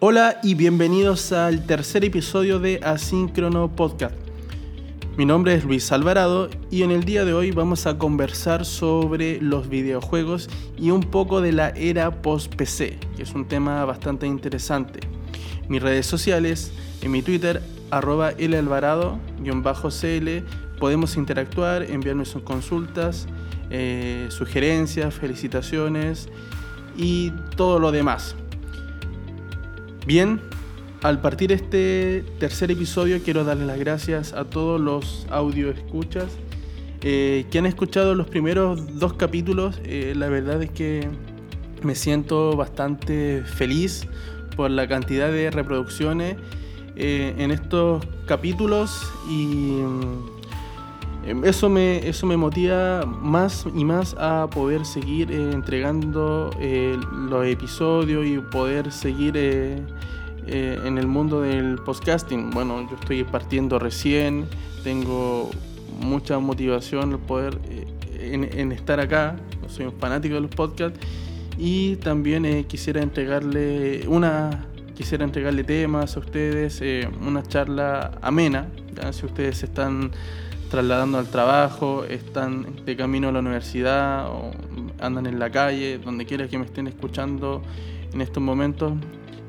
Hola y bienvenidos al tercer episodio de Asíncrono Podcast. Mi nombre es Luis Alvarado y en el día de hoy vamos a conversar sobre los videojuegos y un poco de la era post-PC, que es un tema bastante interesante. Mis redes sociales, en mi Twitter, arroba lalvarado-cl, podemos interactuar, enviarnos sus consultas, eh, sugerencias, felicitaciones y todo lo demás. Bien, al partir este tercer episodio quiero darle las gracias a todos los audio escuchas eh, que han escuchado los primeros dos capítulos. Eh, la verdad es que me siento bastante feliz por la cantidad de reproducciones en estos capítulos y Em, eso me, eso me motiva más y más a poder seguir eh, entregando eh, los episodios y poder seguir eh, en el mundo del podcasting. Bueno, yo estoy partiendo recién, tengo mucha motivación al poder en, estar acá, soy un fanático de los podcasts y también quisiera entregarle una quisiera entregarle temas a ustedes, una charla amena, si ustedes están trasladando al trabajo, están de camino a la universidad o andan en la calle, donde quiera que me estén escuchando en estos momentos,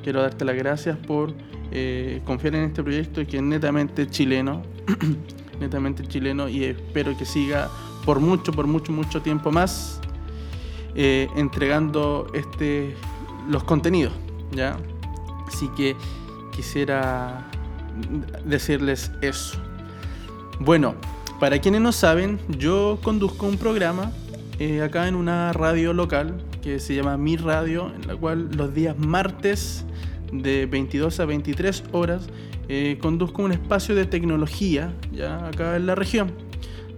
quiero darte las gracias por eh, confiar en este proyecto que es netamente chileno, netamente chileno y espero que siga por mucho, por mucho, mucho tiempo más eh, entregando este, los contenidos, ¿ya? Así que quisiera decirles eso. Bueno, para quienes no saben, yo conduzco un programa eh, acá en una radio local que se llama Mi Radio, en la cual los días martes de 22 a 23 horas eh, conduzco un espacio de tecnología ya acá en la región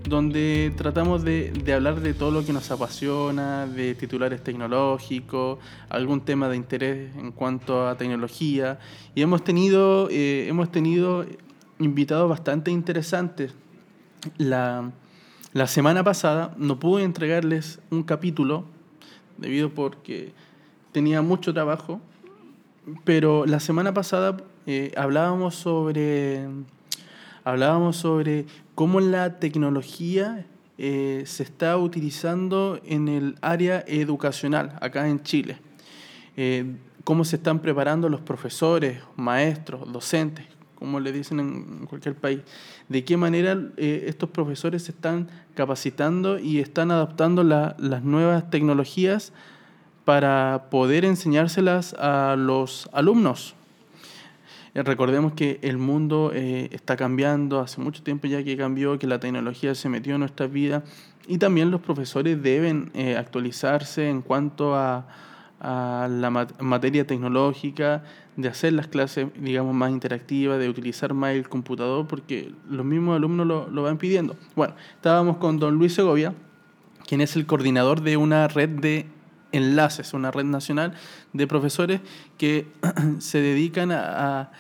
donde tratamos de, hablar de todo lo que nos apasiona, de titulares tecnológicos, algún tema de interés en cuanto a tecnología. Y hemos tenido, eh, hemos tenido invitados bastante interesantes. La, semana pasada no pude entregarles un capítulo debido porque tenía mucho trabajo, pero la semana pasada eh, hablábamos sobre hablábamos sobre cómo la tecnología eh, se está utilizando en el área educacional acá en Chile. Eh, cómo se están preparando los profesores, maestros, docentes, como le dicen en cualquier país, de qué manera eh, estos profesores se están capacitando y están adaptando las nuevas tecnologías para poder enseñárselas a los alumnos. Eh, recordemos que el mundo eh, está cambiando, hace mucho tiempo ya que cambió, que la tecnología se metió en nuestra vida. Y también los profesores deben actualizarse en cuanto a, a la materia tecnológica, de hacer las clases, digamos, más interactivas, de utilizar más el computador, porque los mismos alumnos lo, lo van pidiendo. Bueno, estábamos con don Luis Segovia, quien es el coordinador de una red de enlaces, una red nacional de profesores que se dedican a,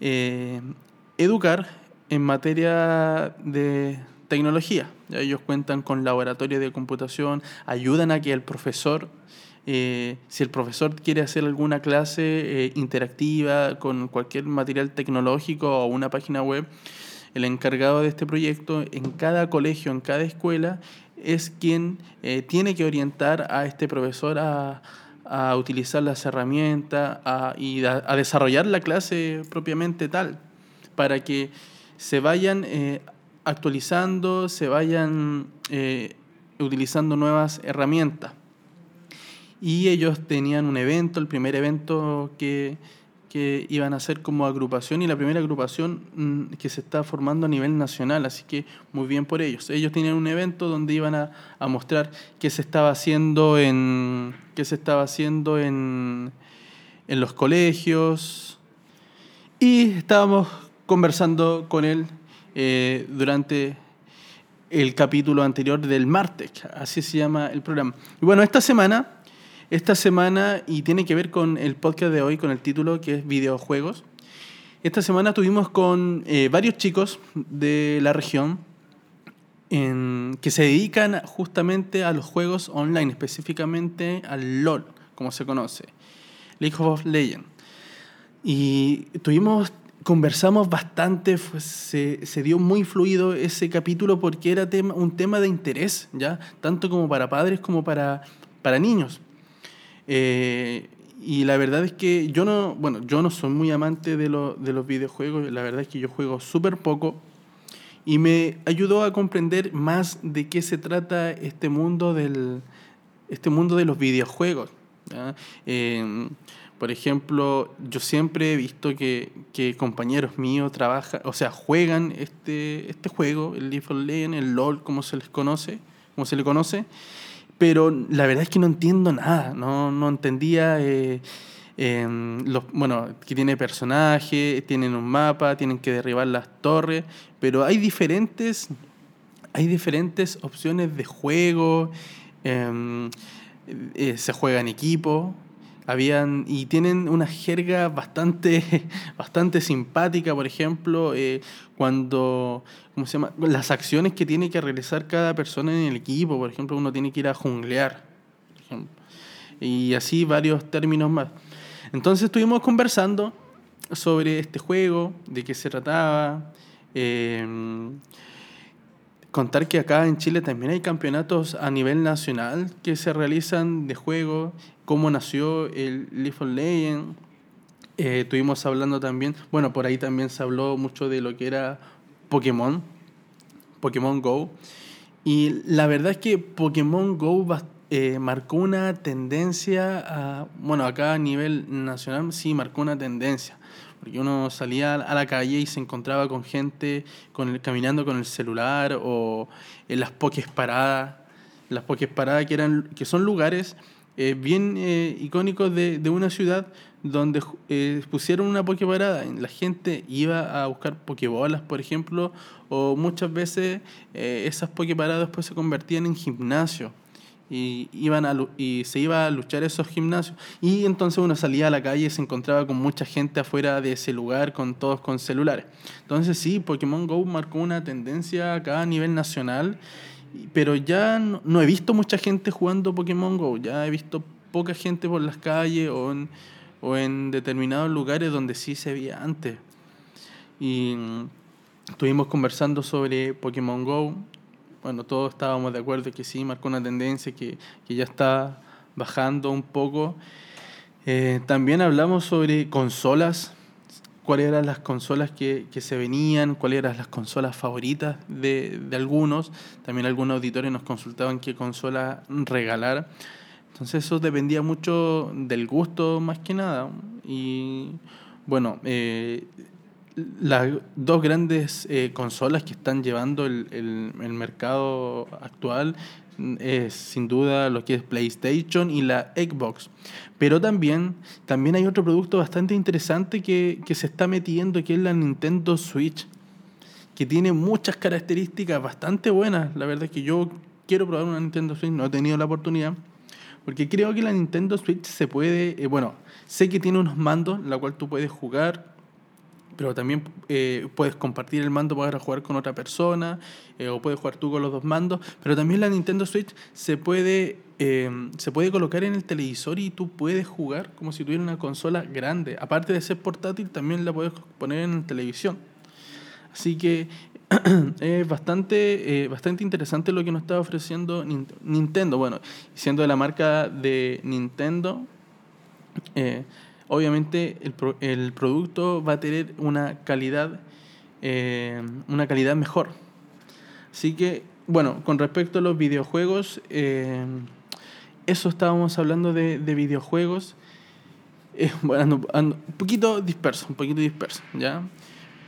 eh, educar en materia de tecnología. Ellos cuentan con laboratorios de computación, ayudan a que el profesor eh, si el profesor quiere hacer alguna clase eh, interactiva con cualquier material tecnológico o una página web, el encargado de este proyecto en cada colegio, en cada escuela, es quien eh, tiene que orientar a este profesor a, utilizar las herramientas y a, desarrollar la clase propiamente tal, para que se vayan actualizando, se vayan utilizando nuevas herramientas y ellos tenían un evento, el primer evento que, iban a hacer como agrupación y la primera agrupación mm, que se está formando a nivel nacional, así que muy bien por ellos. Ellos tenían un evento donde iban a, mostrar qué se estaba haciendo en qué se estaba haciendo en, en los colegios y estábamos conversando con él eh, durante el capítulo anterior del Martech, así se llama el programa. Y bueno, esta semana esta semana, y tiene que ver con el podcast de hoy, con el título que es videojuegos, esta semana tuvimos con eh, varios chicos de la región que se dedican justamente a los juegos online, específicamente al LOL, como se conoce, League of Legends. Y tuvimos, conversamos bastante, se, se, dio muy fluido ese capítulo porque era tema, un tema de interés, ¿ya? Tanto como para padres como para, para niños. Eh, y la verdad es que yo no, bueno, yo no soy muy amante de, lo, de los videojuegos, la verdad es que yo juego súper poco y me ayudó a comprender más de qué se trata este mundo del este mundo de los videojuegos. Eh, por ejemplo, yo siempre he visto que, que, compañeros míos trabajan, o sea, juegan este, este juego, el League of Legends, el LOL, como se les conoce, como se le conoce, pero la verdad es que no entiendo nada, no, no entendía, eh, em, los, bueno, que tiene personajes, tienen un mapa, tienen que derribar las torres, pero hay diferentes, hay diferentes opciones de juego, em, eh, se juega en equipo, habían y tienen una jerga bastante bastante simpática por ejemplo eh, cuando cómo se llama las acciones que tiene que realizar cada persona en el equipo. Por ejemplo uno tiene que ir a junglear y así varios términos más. Entonces estuvimos conversando sobre este juego de qué se trataba eh, contar que acá en Chile también hay campeonatos a nivel nacional que se realizan de juego, cómo nació el League of Legends. Eh, estuvimos hablando también, bueno, por ahí también se habló mucho de lo que era Pokémon, Pokémon Go. Y la verdad es que Pokémon Go eh, marcó una tendencia, a, bueno, acá a nivel nacional sí marcó una tendencia porque uno salía a la calle y se encontraba con gente con el, caminando con el celular o en las pokés paradas, las paradas que, eran, que son lugares eh, bien eh, icónicos de, de, una ciudad donde eh, pusieron una pokeparada. La gente iba a buscar pokebolas, por ejemplo, o muchas veces esas pokeparadas después se convertían en gimnasio y, iban a, y se iba a luchar esos gimnasios. Y entonces uno salía a la calle y se encontraba con mucha gente afuera de ese lugar, con todos con celulares. Entonces sí, Pokémon Go marcó una tendencia acá a nivel nacional, pero ya no, he visto mucha gente jugando Pokémon Go, ya he visto poca gente por las calles o en, o en determinados lugares donde sí se veía antes. Y estuvimos conversando sobre Pokémon Go, bueno, todos estábamos de acuerdo que sí, marcó una tendencia que, que ya está bajando un poco. Eh, también hablamos sobre consolas, cuáles eran las consolas que, que, se venían, cuáles eran las consolas favoritas de, de, algunos. También algunos auditores nos consultaban qué consola regalar. Entonces eso dependía mucho del gusto más que nada. Y bueno, eh, las dos grandes eh, consolas que están llevando el, el, mercado actual es sin duda lo que es PlayStation y la Xbox. Pero también, también hay otro producto bastante interesante que, que se está metiendo, que es la Nintendo Switch, que tiene muchas características bastante buenas. La verdad es que yo quiero probar una Nintendo Switch, no he tenido la oportunidad, porque creo que la Nintendo Switch se puede, eh, bueno, sé que tiene unos mandos, la cual tú puedes jugar pero también eh, puedes compartir el mando para jugar con otra persona eh, o puedes jugar tú con los dos mandos, pero también la Nintendo Switch se puede, em, se puede colocar en el televisor y tú puedes jugar como si tuviera una consola grande. Aparte de ser portátil, también la puedes poner en televisión. Así que es bastante, eh, bastante interesante lo que nos está ofreciendo Nintendo. Bueno, siendo de la marca de Nintendo, obviamente el, el producto va a tener una calidad, eh, una calidad mejor. Así que, bueno, con respecto a los videojuegos, eh, eso estábamos hablando de, de videojuegos. Eh, bueno, un poquito disperso, un poquito disperso, ¿ya?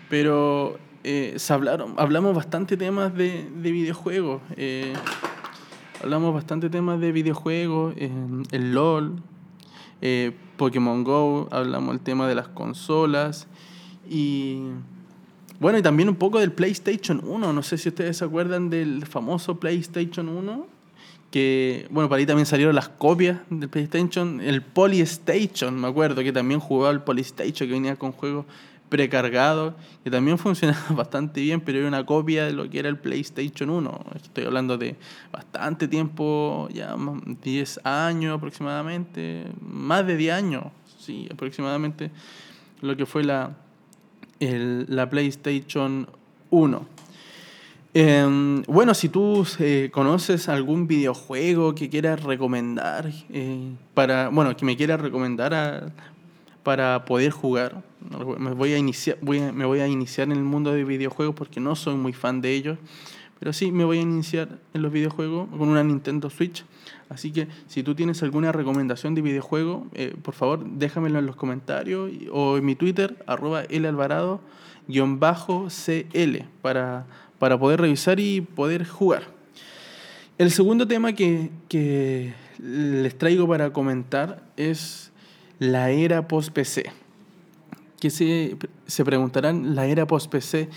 Pero se hablaron, hablamos bastante temas de, de videojuegos. hablamos bastante temas de videojuegos, el LOL, eh, Pokémon Go, hablamos del tema de las consolas. Y bueno, y también un poco del PlayStation 1, no sé si ustedes se acuerdan del famoso PlayStation 1, que bueno, para ahí también salieron las copias del PlayStation, el Polystation, me acuerdo que también jugaba el Polystation que venía con juegos precargado, que también funcionaba bastante bien, pero era una copia de lo que era el PlayStation 1. Estoy hablando de bastante tiempo, ya 10 años aproximadamente, más de 10 años, sí, aproximadamente, lo que fue la, la PlayStation 1. Em, bueno, si tú eh, conoces algún videojuego que quieras recomendar, eh, para, bueno, que me quieras recomendar para poder jugar, me voy, a iniciar, me voy a iniciar en el mundo de videojuegos porque no soy muy fan de ellos, pero sí me voy a iniciar en los videojuegos con una Nintendo Switch. Así que si tú tienes alguna recomendación de videojuego, eh, por favor déjamelo en los comentarios o en mi Twitter, arroba Alvarado-CL, para para poder revisar y poder jugar. El segundo tema que, les traigo para comentar es la era post-PC. Que se, se preguntarán, ¿la era post-PC?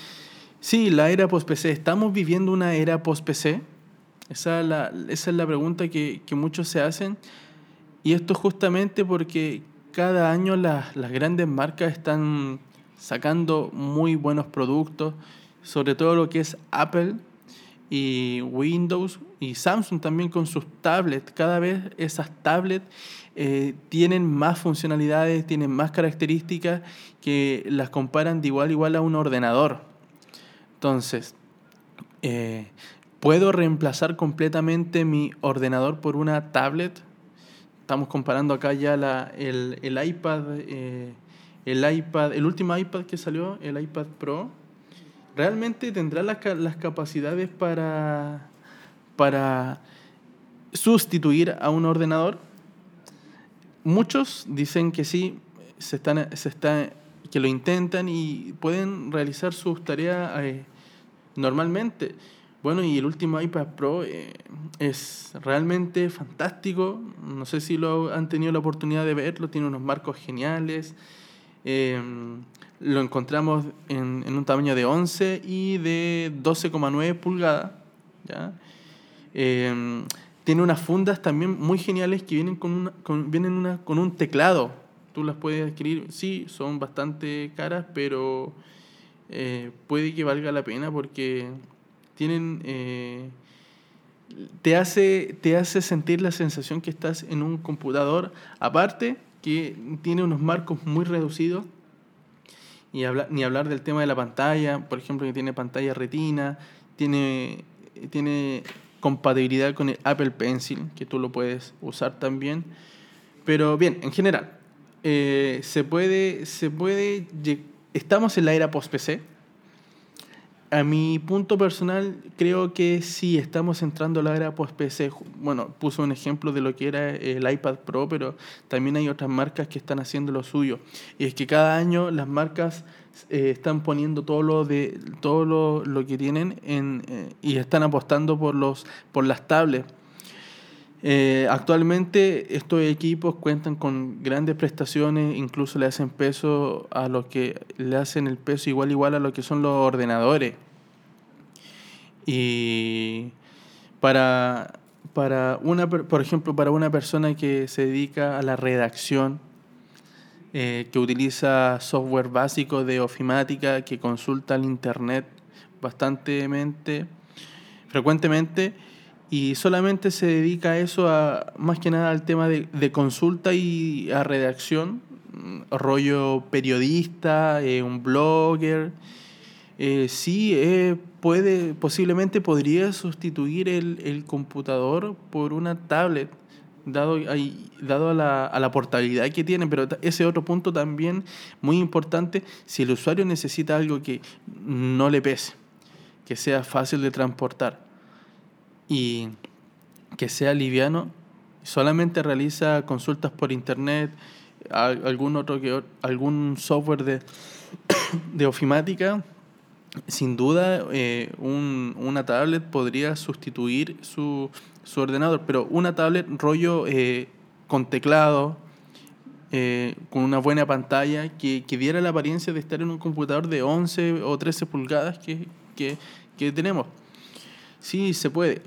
Sí, la era post-PC. ¿Estamos viviendo una era post-PC? Esa, es la, esa es la pregunta que, muchos se hacen. Y esto justamente porque cada año las grandes marcas están sacando muy buenos productos sobre todo lo que es Apple y Windows y Samsung también con sus tablets. Cada vez esas tablets eh, tienen más funcionalidades, tienen más características que las comparan de igual a igual a un ordenador. Entonces, eh, ¿puedo reemplazar completamente mi ordenador por una tablet? Estamos comparando acá ya la, el, iPad, eh, el iPad, el último iPad que salió, el iPad Pro ¿realmente tendrá las, las capacidades para, para sustituir a un ordenador? Muchos dicen que sí, se están, se está, que lo intentan y pueden realizar sus tareas eh, normalmente. Bueno, y el último iPad Pro eh, es realmente fantástico. No sé si lo han tenido la oportunidad de verlo. Tiene unos marcos geniales. Eh, lo encontramos en, un tamaño de 11 y de 12,9 pulgadas. Em, tiene unas fundas también muy geniales que vienen con, una, con un teclado. Tú las puedes adquirir, sí, son bastante caras, pero eh, puede que valga la pena porque tienen... Eh, te hace, te hace sentir la sensación que estás en un computador, aparte que tiene unos marcos muy reducidos y ni hablar del tema de la pantalla, por ejemplo, que tiene pantalla retina, tiene, tiene compatibilidad con el Apple Pencil, que tú lo puedes usar también. Pero bien, en general, eh, se puede, se puede, estamos en la era post-PC, a mi punto personal, creo que sí, estamos entrando a la era post-PC. Bueno, puso un ejemplo de lo que era el iPad Pro, pero también hay otras marcas que están haciendo lo suyo. Y es que cada año las marcas eh, están poniendo todo lo de todo lo, que tienen en, eh, y están apostando por los por las tablets. Eh, actualmente estos equipos cuentan con grandes prestaciones, incluso le hacen peso a los que le hacen el peso igual igual a lo que son los ordenadores. Y para, para una, por ejemplo, para una persona que se dedica a la redacción, eh, que utiliza software básico de ofimática, que consulta el internet bastantemente, frecuentemente, y solamente se dedica eso, a, más que nada al tema de, consulta y a redacción, mm, rollo periodista, eh, un blogger. Eh, sí, eh, puede, posiblemente podría sustituir el, computador por una tablet, dado, dado a, la, a la portabilidad que tiene, pero ese otro punto también muy importante, si el usuario necesita algo que no le pese, que sea fácil de transportar y que sea liviano, solamente realiza consultas por internet, algún otro algún software de, de ofimática, sin duda eh, un, una tablet podría sustituir su, su, ordenador, pero una tablet rollo eh, con teclado, eh, con una buena pantalla, que, que, diera la apariencia de estar en un computador de 11 o 13 pulgadas que, que, que tenemos. Sí, se puede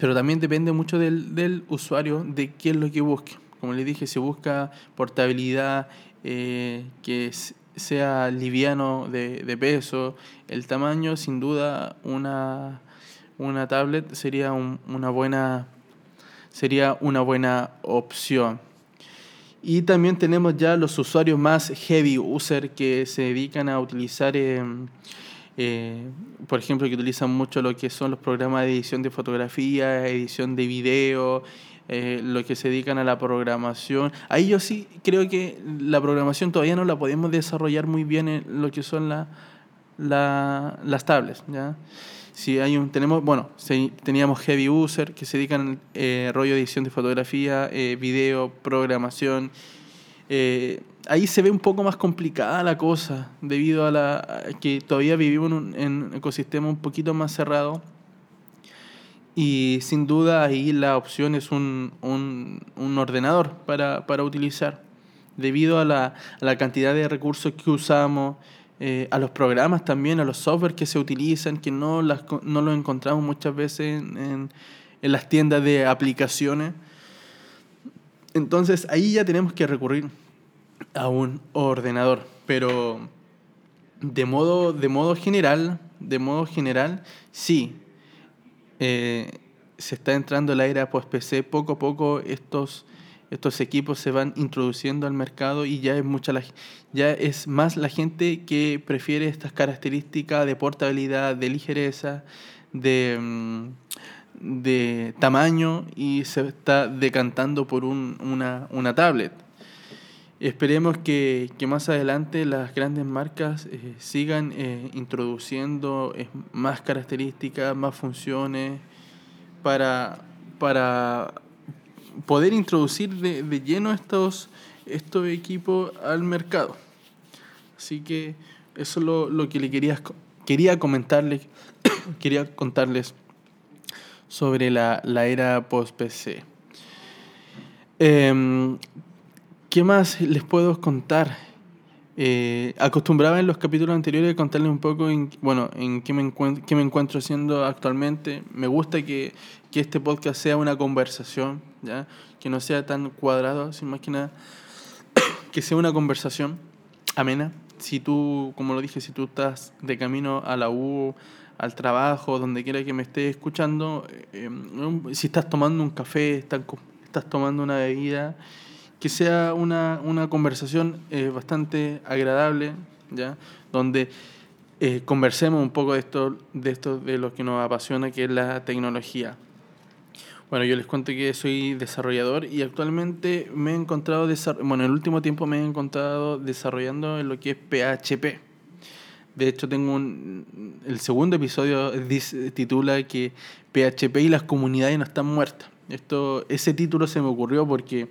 pero también depende mucho del, del usuario, de qué es lo que busque. Como les dije, si busca portabilidad, eh, que sea liviano de, de, peso, el tamaño, sin duda, una, una tablet sería una buena sería una buena opción. Y también tenemos ya los usuarios más heavy user que se dedican a utilizar, eh, eh, por ejemplo, que utilizan mucho lo que son los programas de edición de fotografía, edición de video, eh, lo que se dedican a la programación. Ahí yo sí creo que la programación todavía no la podemos desarrollar muy bien en lo que son la, las tablets. ¿ya? Si hay un, tenemos, bueno, teníamos heavy user que se dedican eh, rollo de edición de fotografía, eh, video, programación. Eh, ahí se ve un poco más complicada la cosa debido a, la, que todavía vivimos en un, ecosistema un poquito más cerrado. Y sin duda ahí la opción es un, un, un ordenador para, para, utilizar. Debido a la, la cantidad de recursos que usamos, eh, a los programas también, a los software que se utilizan, que no, las, no los encontramos muchas veces en, en, las tiendas de aplicaciones. Entonces ahí ya tenemos que recurrir a un ordenador, pero de modo, de modo general, de modo general, sí, eh, se está entrando la era post-PC, poco a poco estos estos equipos se van introduciendo al mercado y ya es mucha la, ya es más la gente que prefiere estas características de portabilidad, de ligereza, de, mm, de tamaño y se está decantando por un, una, una, tablet. Esperemos que, que, más adelante las grandes marcas eh, sigan eh, introduciendo eh, más características, más funciones para, para poder introducir de, de lleno estos, estos equipos al mercado. Así que eso es lo, lo que le quería, quería comentarles, quería contarles sobre la, la era post-PC. Em, ¿Qué más les puedo contar? Eh, acostumbraba en los capítulos anteriores a contarles un poco en, bueno, en qué me, qué me encuentro haciendo actualmente. Me gusta que, que, este podcast sea una conversación, ¿ya? que no sea tan cuadrado, sin más que nada, que sea una conversación amena. Si tú, como lo dije, si tú estás de camino a la U, al trabajo, donde quiera que me estés escuchando, eh, si estás tomando un café, estás, estás tomando una bebida, que sea una, una conversación eh, bastante agradable, ¿ya? donde eh, conversemos un poco de esto, de esto de lo que nos apasiona, que es la tecnología. Bueno, yo les cuento que soy desarrollador y actualmente me he encontrado, bueno, en el último tiempo me he encontrado desarrollando en lo que es PHP. De hecho, tengo un, el segundo episodio titula que PHP y las comunidades no están muertas. Esto, ese título se me ocurrió porque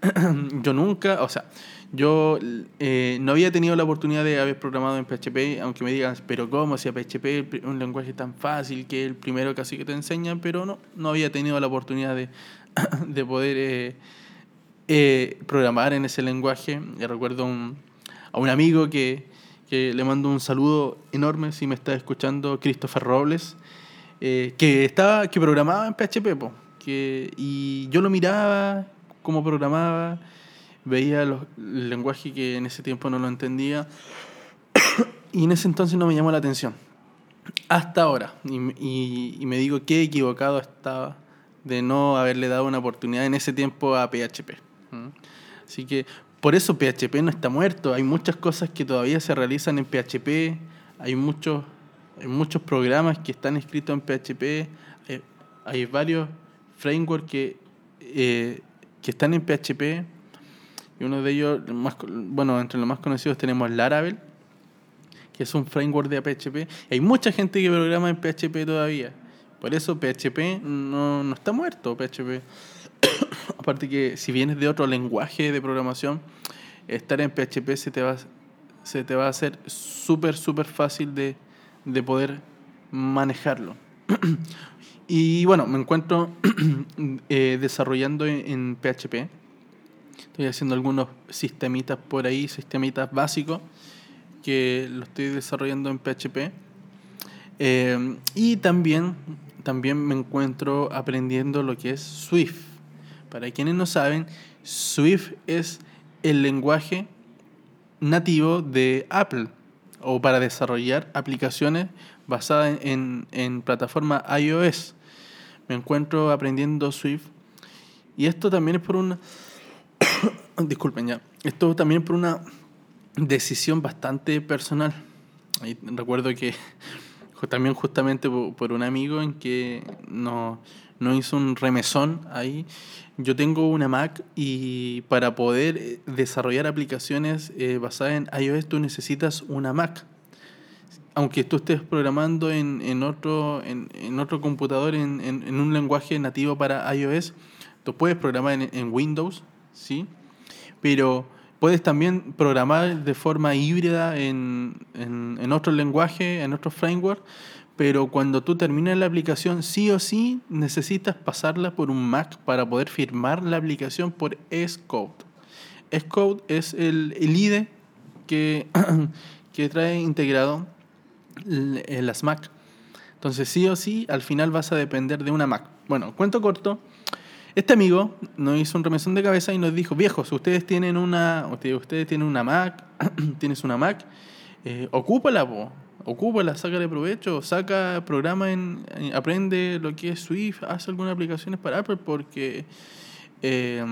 yo nunca, o sea, yo eh, no había tenido la oportunidad de haber programado en PHP, aunque me digan, pero ¿cómo? Si PHP es un lenguaje tan fácil que el primero casi que te enseñan, pero no, no había tenido la oportunidad de, de poder eh, eh, programar en ese lenguaje. Recuerdo a un amigo que, que, le mando un saludo enorme si me está escuchando, Christopher Robles, que, estaba, que programaba en PHP, que, y yo lo miraba cómo programaba, veía los, el lenguaje que en ese tiempo no lo entendía y en ese entonces no me llamó la atención. Hasta ahora. Y, y, y me digo qué equivocado estaba de no haberle dado una oportunidad en ese tiempo a PHP. Así que por eso PHP no está muerto. Hay muchas cosas que todavía se realizan en PHP. Hay muchos, hay muchos programas que están escritos en PHP. Hay, hay varios frameworks que eh, que están en PHP. Y uno de ellos, más, bueno, entre los más conocidos tenemos Laravel, que es un framework de PHP. Hay mucha gente que programa en PHP todavía. Por eso PHP no, no está muerto, PHP. Aparte que si vienes de otro lenguaje de programación, estar en PHP se te va, se te va a hacer súper, súper fácil de, de poder manejarlo. Y bueno, me encuentro eh, desarrollando en, PHP. Estoy haciendo algunos sistemitas por ahí, sistemitas básicos, que lo estoy desarrollando en PHP. Eh, y también, también me encuentro aprendiendo lo que es Swift. Para quienes no saben, Swift es el lenguaje nativo de Apple o para desarrollar aplicaciones basadas en, en plataforma iOS me encuentro aprendiendo Swift. Y esto también es por una, disculpen ya, esto también por una decisión bastante personal. recuerdo que también justamente por, un amigo en que no hizo un remesón ahí. Yo tengo una Mac y para poder eh, desarrollar aplicaciones eh, basadas en iOS tú necesitas una Mac. Aunque tú estés programando en, en otro, en, en, otro computador, en, en, un lenguaje nativo para iOS, tú puedes programar en, Windows, ¿sí? Pero puedes también programar de forma híbrida en, otro lenguaje, en otro framework, pero cuando tú terminas la aplicación, sí o sí necesitas pasarla por un Mac para poder firmar la aplicación por Xcode. Xcode es el, el IDE que, que trae integrado las Mac. Entonces, sí o sí, al final vas a depender de una Mac. Bueno, cuento corto. Este amigo nos hizo un remesón de cabeza y nos dijo, viejos, ustedes tienen una, ustedes, tienen una Mac, tienes una Mac, eh, ocúpala, po ocúpala, sácale provecho, saca programa en, aprende lo que es Swift, haz algunas aplicaciones para Apple porque eh,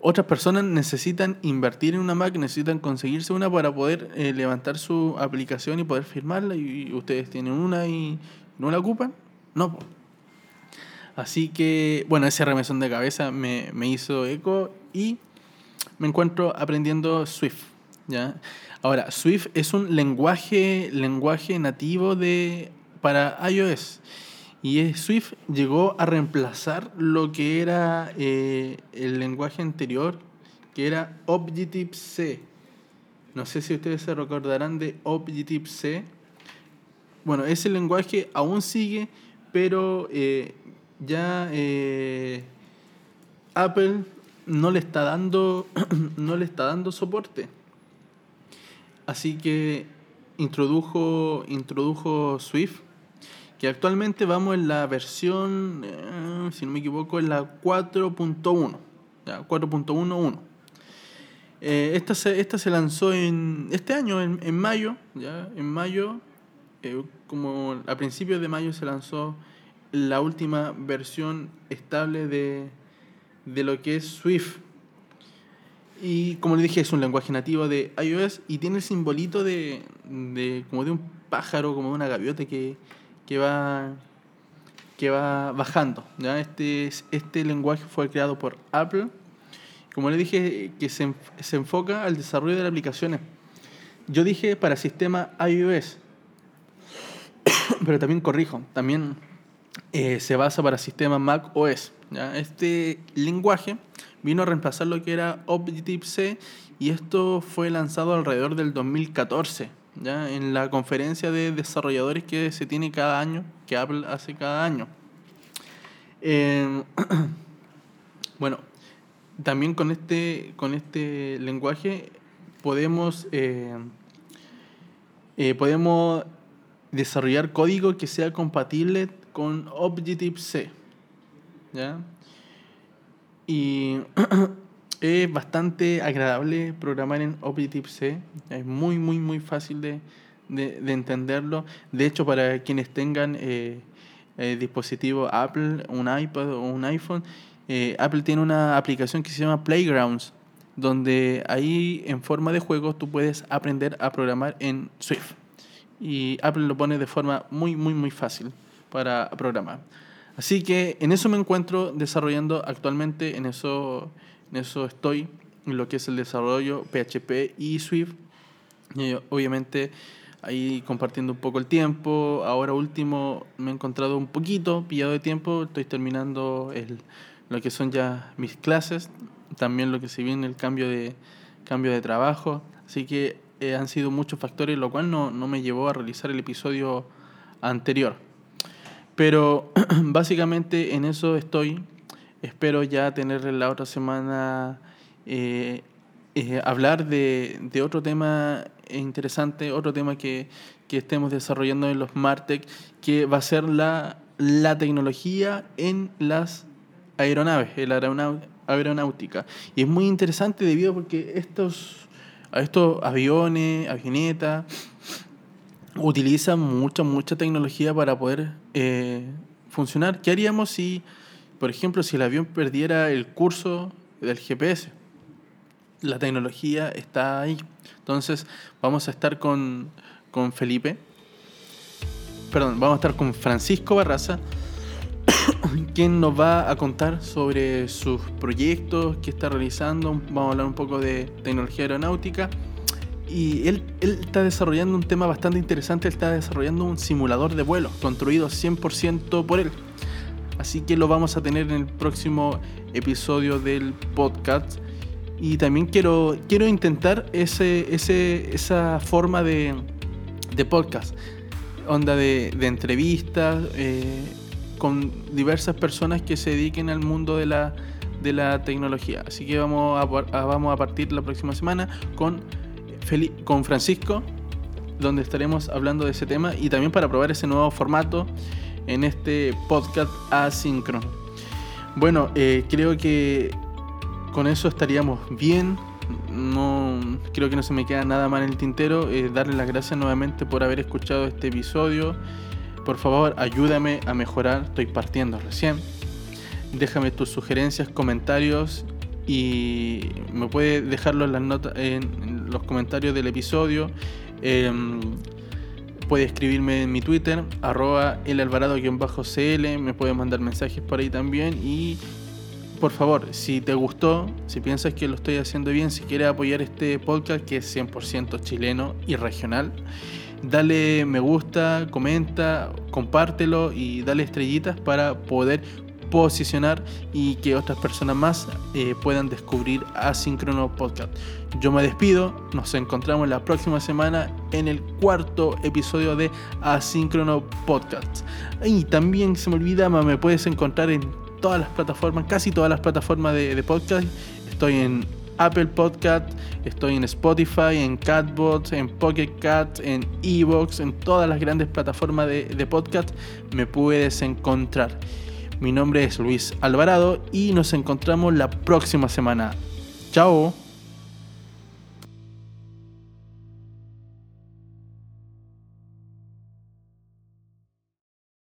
otras personas necesitan invertir en una Mac, necesitan conseguirse una para poder eh, levantar su aplicación y poder firmarla y ustedes tienen una y no la ocupan. No. Así que, bueno, ese remesón de cabeza me, me hizo eco y me encuentro aprendiendo Swift. ¿ya? Ahora, Swift es un lenguaje, lenguaje nativo de, para iOS. Y Swift llegó a reemplazar lo que era eh, el lenguaje anterior, que era Objective-C. No sé si ustedes se recordarán de Objective-C. Bueno, ese lenguaje aún sigue, pero eh, ya eh, Apple no le está dando, no le está dando soporte. Así que introdujo, introdujo Swift, que actualmente vamos en la versión, eh, si no me equivoco, en la 4.1. 4.11. Eh, esta, se, esta se lanzó en este año, en, mayo, ¿ya? En mayo, eh, como a principios de mayo se lanzó la última versión estable de, de lo que es Swift. Y como le dije, es un lenguaje nativo de iOS y tiene el simbolito de, de como de un pájaro, como de una gaviota que, que va que va bajando. ¿ya? Este, este lenguaje fue creado por Apple. Como le dije, que se, se enfoca al desarrollo de las aplicaciones. Yo dije para sistema iOS, pero también corrijo, también eh, se basa para sistema Mac OS. ¿ya? Este lenguaje vino a reemplazar lo que era Objective-C y esto fue lanzado alrededor del 2014, ¿ya? en la conferencia de desarrolladores que se tiene cada año, que Apple hace cada año. Em, bueno, también con este, con este lenguaje podemos, eh, eh, podemos desarrollar código que sea compatible con Objective-C. ¿ya? Y es bastante agradable programar en Objective-C. Es muy, muy, muy fácil de, entenderlo. De hecho, para quienes tengan eh, eh, dispositivo Apple, un iPad o un iPhone, eh, Apple tiene una aplicación que se llama Playgrounds, donde ahí en forma de juego tú puedes aprender a programar en Swift. Y Apple lo pone de forma muy, muy, muy fácil para programar. Así que en eso me encuentro desarrollando actualmente, en eso, eso estoy, en lo que es el desarrollo PHP y Swift. Y obviamente ahí compartiendo un poco el tiempo. Ahora último me he encontrado un poquito pillado de tiempo. Estoy terminando el, lo que son ya mis clases. También lo que se viene el cambio de, cambio de trabajo. Así que eh, han sido muchos factores, lo cual no, no me llevó a realizar el episodio anterior. Pero básicamente en eso estoy. Espero ya tener la otra semana eh, eh, hablar de, otro tema interesante, otro tema que, que, estemos desarrollando en los Martech, que va a ser la, la tecnología en las aeronaves, en la aeronáutica. Y es muy interesante debido porque estos, estos aviones, avionetas, utiliza mucha, mucha tecnología para poder eh, funcionar. ¿Qué haríamos si, por ejemplo, si el avión perdiera el curso del GPS? la tecnología está ahí. Entonces vamos a estar con, con Felipe, perdón, vamos a estar con Francisco Barraza, quien nos va a contar sobre sus proyectos que está realizando. Vamos a hablar un poco de tecnología aeronáutica. Y él, él está desarrollando un tema bastante interesante. Él está desarrollando un simulador de vuelo construido 100% por él. Así que lo vamos a tener en el próximo episodio del podcast. Y también quiero, quiero intentar ese, ese, esa forma de, de podcast, onda de, de entrevistas eh, con diversas personas que se dediquen al mundo de la, de la tecnología. Así que vamos a, vamos a partir la próxima semana con, con Francisco, donde estaremos hablando de ese tema y también para probar ese nuevo formato en este podcast asíncrono. Bueno, eh, creo que con eso estaríamos bien. No creo que no se me queda nada mal en el tintero. Eh, darle las gracias nuevamente por haber escuchado este episodio. Por favor, ayúdame a mejorar. Estoy partiendo recién. Déjame tus sugerencias, comentarios y me puedes dejarlo en las notas, en los comentarios del episodio. Em, puede escribirme en mi Twitter, arroba elalvarado-cl, me puede mandar mensajes por ahí también y por favor, si te gustó, si piensas que lo estoy haciendo bien, si quieres apoyar este podcast que es 100% chileno y regional, dale me gusta, comenta, compártelo y dale estrellitas para poder posicionar y que otras personas más eh, puedan descubrir Asíncrono Podcast. Yo me despido, nos encontramos la próxima semana en el cuarto episodio de Asíncrono Podcast. Y también se me olvida, me puedes encontrar en todas las plataformas, casi todas las plataformas de, podcast. Estoy en Apple Podcast, estoy en Spotify, en Catbot, en Pocket Cat, en Evox, en todas las grandes plataformas de, de podcast me puedes encontrar. Mi nombre es Luis Alvarado y nos encontramos la próxima semana. Chao.